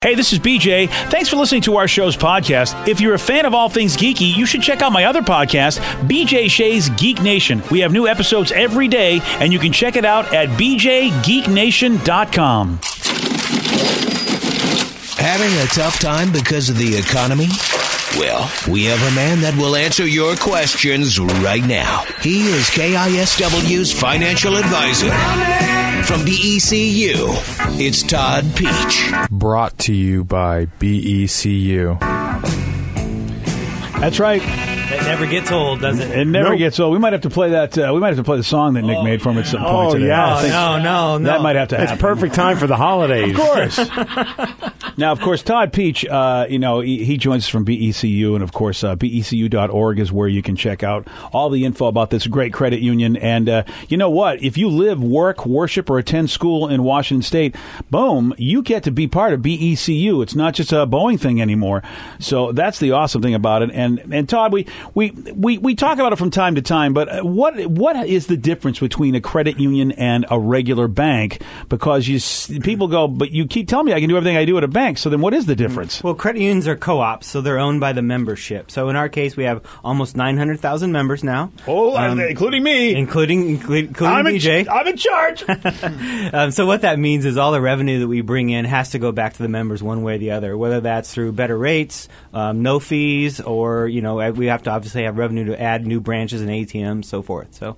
Hey, this is BJ. Thanks for listening to our show's podcast. If you're a fan of all things geeky, you should check out my other podcast, BJ Shea's Geek Nation. We have new episodes every day, and you can check it out at bjgeeknation.com. Having a tough time because of the economy? Well, we have a man that will answer your questions right now. He is KISW's financial advisor. From BECU, it's Todd Pietzsch. Brought to you by E BECU. That's right. That never gets old, does it? It never Nope. gets old. We might have to play that. Uh, we might have to play the song that Nick made for him at some point today. Oh, today. yeah. Think no, no, no. That might have to happen. It's perfect time for the holidays. Of course. now, of course, Todd Pietzsch, uh, you know, he, he joins us from BECU, and of course, uh, BECU.org is where you can check out all the info about this great credit union. And uh, you know what? If you live, work, worship, or attend school in Washington State, boom, you get to be part of BECU. It's not just a Boeing thing anymore. So that's the awesome thing about it. And and Todd, we we we, we talk about it from time to time, but uh, what what is the difference between a credit union and a regular bank? Because you people go, but you keep telling me I can do everything I do at a bank. So then, what is the difference? Well, credit unions are co-ops, so they're owned by the membership. So in our case, we have almost 900,000 members now. Oh, Um, including me. Including, including, including I'm in, BJ. I'm in charge. Um, so what that means is all the revenue that we bring in has to go back to the members one way or the other, whether that's through better rates, um, no fees, or you know we have to obviously have revenue to add new branches and ATMs, so forth. So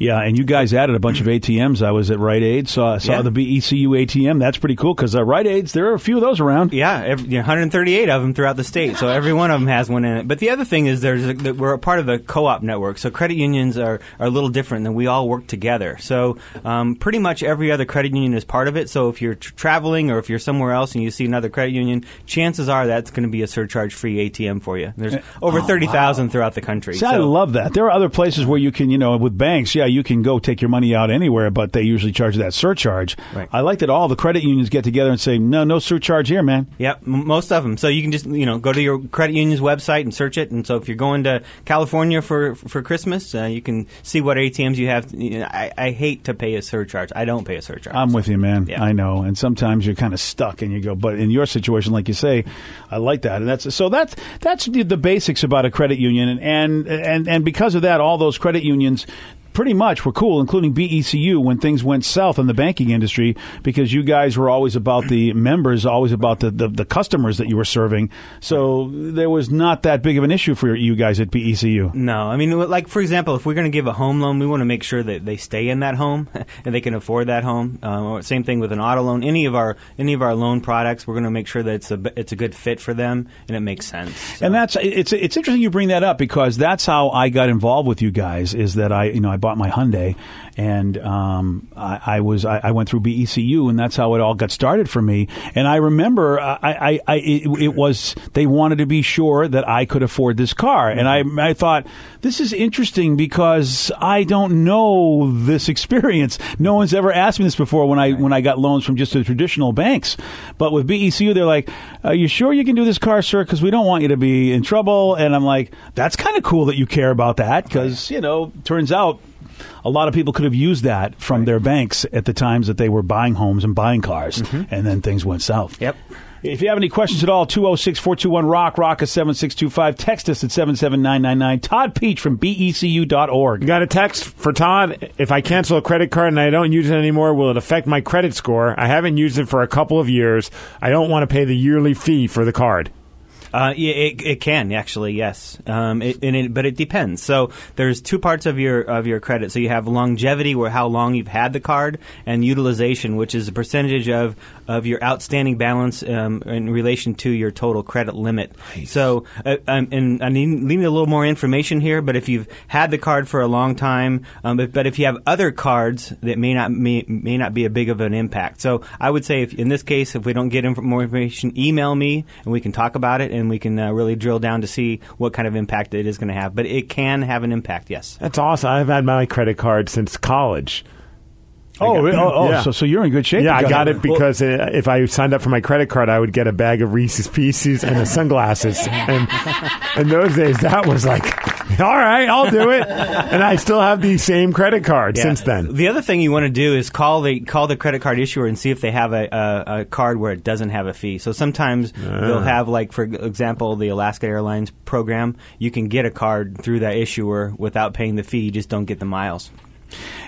yeah, and you guys added a bunch of ATMs. I was at Rite Aid, saw saw Yeah. the BECU ATM. That's pretty cool because uh, Rite Aids there are a few of those around. yeah, every, you know, 138 of them throughout the state, so every one of them has one in it. But the other thing is there's a, we're a part of the co-op network, so credit unions are, are a little different than we all work together. So um, pretty much every other credit union is part of it. So if you're tr- traveling or if you're somewhere else and you see another credit union, chances are that's going to be a surcharge-free ATM for you. There's over 30,000 throughout the country. See, I love that. There are other places where you can, you know, with banks, yeah, you can go take your money out anywhere, but they usually charge that surcharge. Right. I like that all the credit unions get together and say, no, no surcharge here, man. Yep, m- most of them. So you can just you know go to your credit union's website and search it. And so if you're going to California for for Christmas, uh, you can see what ATMs you have. You know, I, I hate to pay a surcharge. I don't pay a surcharge. I'm with you, man. Yeah. I know. And sometimes you're kind of stuck and you go, but in your situation, like you say, I like that. And that's, so that's, that's the, the basics about a credit union. And, and, and because of that, all those credit unions, Pretty much were cool, including BECU when things went south in the banking industry because you guys were always about the members, always about the, the, the customers that you were serving. So there was not that big of an issue for you guys at BECU. No, I mean, like for example, if we're going to give a home loan, we want to make sure that they stay in that home and they can afford that home. Um, same thing with an auto loan. Any of our any of our loan products, we're going to make sure that it's a it's a good fit for them and it makes sense. So- And that's it's it's interesting you bring that up because that's how I got involved with you guys. Is that I you know I bought my Hyundai and um, I, I was I, I went through BECU and that's how it all got started for me. And I remember uh, I, I, I it, it was they wanted to be sure that I could afford this car, and I I thought this is interesting because I don't know this experience. No one's ever asked me this before when I when I got loans from just the traditional banks. But with BECU, they're like, "Are you sure you can do this car, sir? Because we don't want you to be in trouble." And I'm like, "That's kind of cool that you care about that because you know, turns out." A lot of people could have used that from their banks at the times that they were buying homes and buying cars, mm-hmm. and then things went south. Yep. If you have any questions at all, 206 421 Rock, Rock is 7625. Text us at 77999. Todd Pietzsch from BECU.org. Got a text for Todd. If I cancel a credit card and I don't use it anymore, will it affect my credit score? I haven't used it for a couple of years. I don't want to pay the yearly fee for the card. Uh, yeah, it, it can actually, yes. Um, it, and it, but it depends. So there's two parts of your of your credit. So you have longevity, where how long you've had the card, and utilization, which is a percentage of of your outstanding balance um, in relation to your total credit limit. So, uh, um, and I need, need a little more information here. But if you've had the card for a long time, um, but, but if you have other cards, that may not may, may not be a big of an impact. So I would say, if in this case, if we don't get inf- more information, email me and we can talk about it and we can uh, really drill down to see what kind of impact it is going to have. But it can have an impact, yes. That's awesome. I've had my credit card since college. Oh, got- oh, oh Yeah. so, so you're in good shape. Yeah, I got it because uh, if I signed up for my credit card, I would get a bag of Reese's Pieces and the sunglasses. And in those days, that was like All right, I'll do it. and I still have the same credit card Yeah. since then. The other thing you want to do is call the call the credit card issuer and see if they have a, a, a card where it doesn't have a fee. So sometimes Ah. they'll have, like for example, the Alaska Airlines program. You can get a card through that issuer without paying the fee. You just don't get the miles.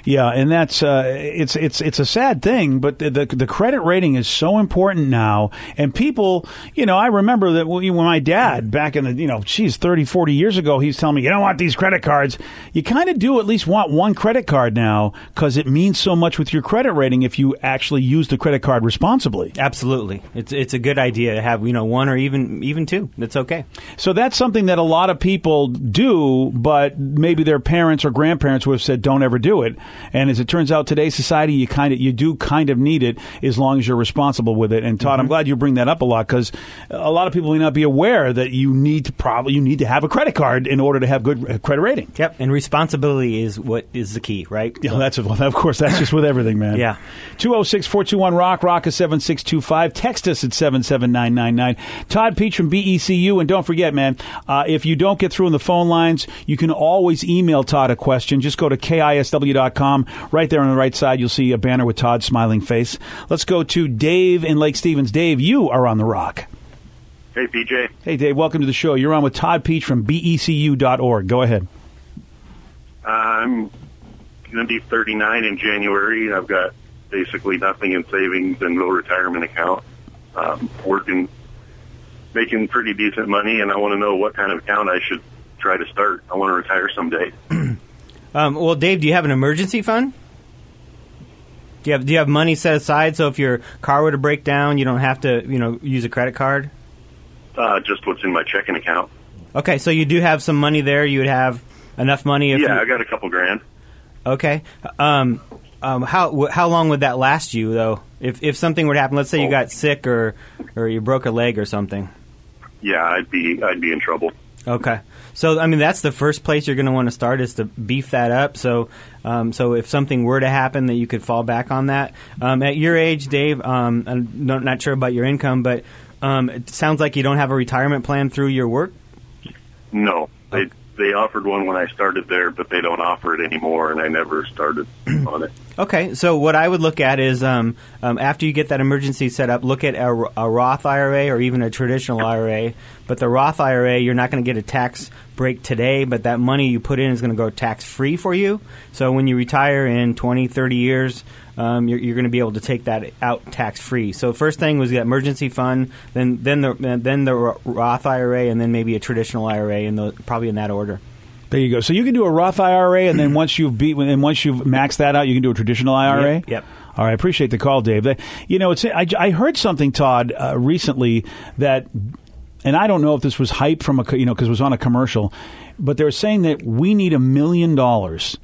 Yeah, and that's uh, it's it's it's a sad thing, but the, the the credit rating is so important now. And people, you know, I remember that when my dad back in the you know, geez, 30, 40 years ago, he's telling me you don't want these credit cards. You kind of do at least want one credit card now because it means so much with your credit rating if you actually use the credit card responsibly. Absolutely, it's it's a good idea to have you know one or even even two. That's okay. So that's something that a lot of people do, but maybe their parents or grandparents would have said, "Don't ever do it." And as it turns out, today's society, you kind of you do kind of need it as long as you're responsible with it. And Todd, I'm glad you bring that up a lot because a lot of people may not be aware that you need to probably you need to have a credit card in order to have good uh, credit rating. Yep, and responsibility is what is the key, right? Yeah, that's of course that's just with everything, man. Yeah. 206-421 rock rock is 7625. Text us at 77999. Todd Pietzsch from BECU and don't forget, man, uh, if you don't get through in the phone lines, you can always email Todd a question. Just go to kisw.com. Right there on the right side, you'll see a banner with Todd's smiling face. Let's go to Dave in Lake Stevens. Dave, you are on the rock. Hey, BJ. Hey, Dave, welcome to the show. You're on with Todd Pietzsch from E BECU.org. Go ahead. I'm going to be 39 in January. I've got basically nothing in savings and no retirement account. Um, working, making pretty decent money, and I want to know what kind of account I should try to start. I want to retire someday. Um, well, Dave, do you have an emergency fund? Do you have Do you have money set aside so if your car were to break down, you don't have to you know use a credit card? Uh, just what's in my checking account. Okay, so you do have some money there. You would have enough money if yeah, you, I got a couple grand. Okay. Um, um, how how long would that last you though? If if something were to happen, let's say you Oh. got sick or or you broke a leg or something. Yeah, I'd be I'd be in trouble. Okay. So I mean that's the first place you're going to want to start is to beef that up. So um, so if something were to happen, that you could fall back on that. Um, at your age, Dave, um, I'm not, not sure about your income, but um, it sounds like you don't have a retirement plan through your work. No, they they offered one when I started there, but they don't offer it anymore, and I never started on it. Okay, so what I would look at is um, um, after you get that emergency set up, look at a, a Roth IRA or even a traditional IRA. But the Roth IRA, you're not going to get a tax break today, but that money you put in is going to go tax free for you. So when you retire in 20, 30 years, um, you're, you're going to be able to take that out tax free. So first thing was the emergency fund, then then the then the Roth IRA, and then maybe a traditional IRA, the, probably in that order. There you go. So you can do a Roth IRA, and then once you've beat, and once you've maxed that out, you can do a traditional IRA. Yep, yep. All right. I appreciate the call, Dave. You know, it's I, I heard something, Todd, uh, recently that, and I don't know if this was hype from a you know because it was on a commercial, but they were saying that we need a million dollars.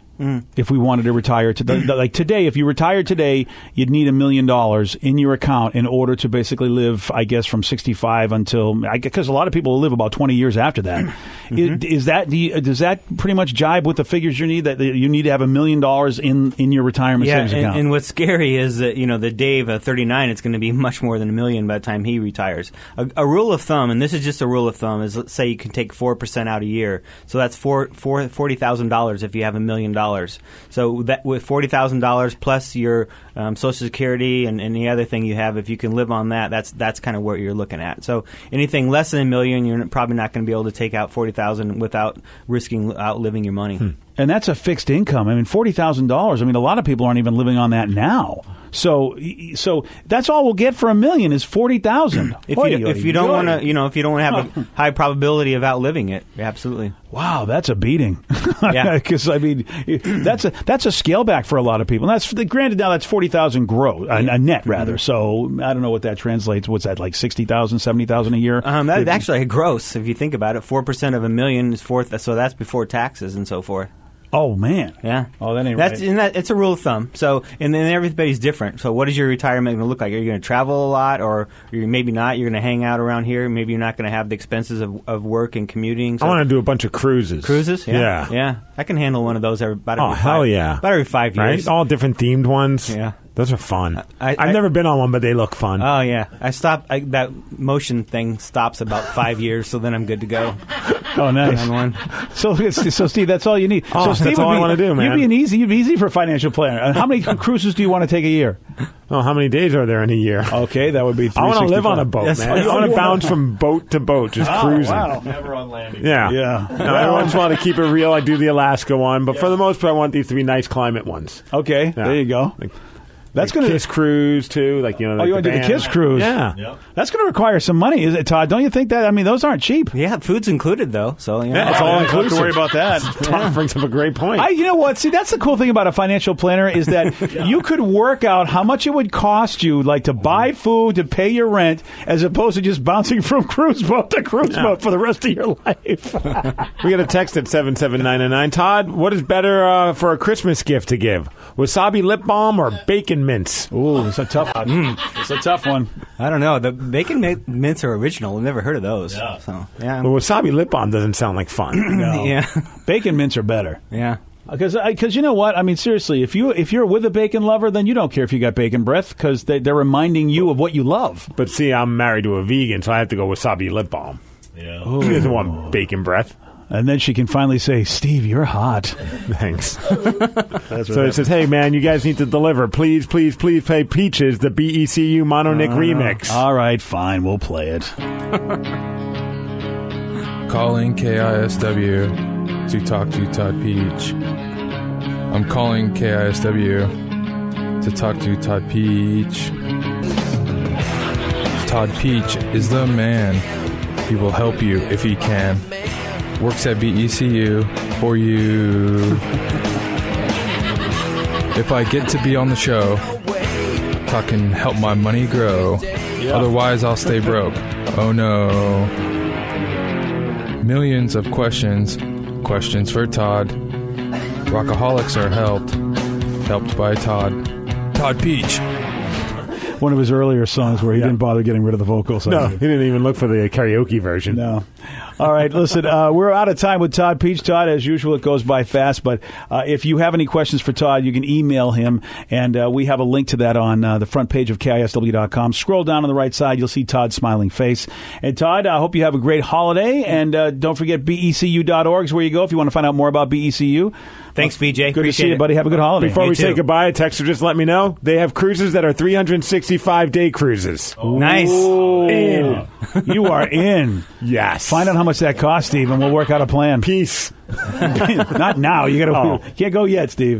If we wanted to retire to like today, if you retired today, you'd need a million dollars in your account in order to basically live, I guess, from sixty-five until because a lot of people live about twenty years after that. Is, is that do you, does that pretty much jibe with the figures you need that you need to have a million dollars in in your retirement Yeah, savings and, account? and what's scary is that you know the Dave uh, 39, it's going to be much more than a million by the time he retires. A, a rule of thumb, and this is just a rule of thumb, is let's say you can take four percent out a year, so that's four, four, forty thousand dollars if you have a million dollars. So that with forty thousand dollars plus your um, Social Security and any other thing you have, if you can live on that, that's that's kind of what you're looking at. So anything less than a million, you're probably not going to be able to take out forty thousand without risking outliving your money. And that's a fixed income. I mean, forty thousand dollars. I mean, a lot of people aren't even living on that now. So, so that's all we'll get for a million is forty thousand. If you, if you don't want to, you know, if you don't want to have a high probability of outliving it, absolutely. wow, that's a beating. Yeah. because I mean, that's a that's a scale back for a lot of people. And that's granted now that's forty thousand gross, a, a net rather. Mm-hmm. So I don't know what that translates. What's that like 60,000, 70,000 a year? Um, that's actually gross if you think about it. Four percent of a million is four, so that's before taxes and so forth. Oh man. Yeah. Oh, that ain't that's right. and that, it's a rule of thumb. So and then everybody's different. So what is your retirement going to look like? Are you going to travel a lot, or maybe not? You're going to hang out around here. Maybe you're not going to have the expenses of, of work and commuting. So I want to do a bunch of cruises. cruises. Yeah. Yeah. yeah, I can handle one of those every, about Oh, every hell yeah. about every five Right? years. All different themed ones. Yeah. Those are fun. I- have I- never been on one, but they look fun. Oh yeah, I stopped. I, that motion thing stops about five years, so then I'm good to go Oh, nice. on one. So, so Steve, that's all you need. Oh, so Steve that's would all I wanna do, man. You'd be an easy. You'd be easy for a financial planner. How many cruises do you want to take a year? oh, how many days are there in a year? Okay, that would be. I want to live on a boat, Yes. man. I want to bounce from boat to boat, just oh, cruising. wow. Never on landing. Yeah, Yeah. No, I just want to keep it real. I do the Alaska one, but for the most part, I want these to be nice climate ones. Okay, Yeah. there you go. Like- That's Like going Kiss cruise too, like you know. Oh, you want to do the. Kiss cruise? Yeah. Yep. That's going to require some money, is it, Todd? Don't you think that? I mean, those aren't cheap. Yeah, food's included though, so you know. Yeah, it's all Oh, don't have to inclusive. worry about that. Tom brings up a great point. I, you know what? See, that's the cool thing about a financial planner is that you could work out how much it would cost you, like to buy food, to pay your rent, as opposed to just bouncing from cruise boat to cruise boat for the rest of your life. we got a text at seven seven nine nine nine. Todd, what is better uh, for a Christmas gift to give? Wasabi lip balm or bacon mints? Ooh, it's a tough one. Mm. It's a tough one. I don't know. The bacon mi- mints are original. I've never heard of those. Yeah. So yeah, Well, wasabi lip balm doesn't sound like fun. No. yeah, Bacon mints are better. yeah. Uh, because because you know what I mean seriously if you if you're with a bacon lover then you don't care if you got bacon breath because they, they're reminding you of what you love. but see, I'm married to a vegan, so I have to go wasabi lip balm. Yeah. He doesn't want oh. bacon breath. And then she can finally say, "Steve, you're hot." Thanks. so it says, "Hey man, you guys need to deliver. Please, please, please play Peaches, the BECU Mono Nick uh, remix." All right, fine, we'll play it. Calling KISW to talk to Todd Pietzsch. I'm calling KISW to talk to Todd Pietzsch. Todd Pietzsch is the man. He will help you if he can. Works at BECU for you. If I get to be on the show, I can help my money grow. Otherwise, I'll stay broke. Oh no. Millions of questions, questions for Todd. Rockaholics are helped, helped by Todd. Todd Pietzsch. One of his earlier songs where he didn't bother getting rid of the vocals. No, he didn't even look for the karaoke version. No. All right, listen, uh, we're out of time with Todd Pietzsch. Todd, as usual, it goes by fast, but uh, if you have any questions for Todd, you can email him, and uh, we have a link to that on uh, the front page of KISW.com. Scroll down on the right side, you'll see Todd's smiling face. And Todd, I hope you have a great holiday, and uh, don't forget BECU.org is where you go if you want to find out more about BECU. Thanks, BJ. Good to Appreciate see you, buddy. Have a good holiday. Before Me we say goodbye, a texter just let me know they have cruises that are 365 day cruises. Nice. In. you are in. Yes. Find out how much that costs, Steve, and we'll work out a plan. Peace. Not now. You got to. Oh. Can't go yet, Steve.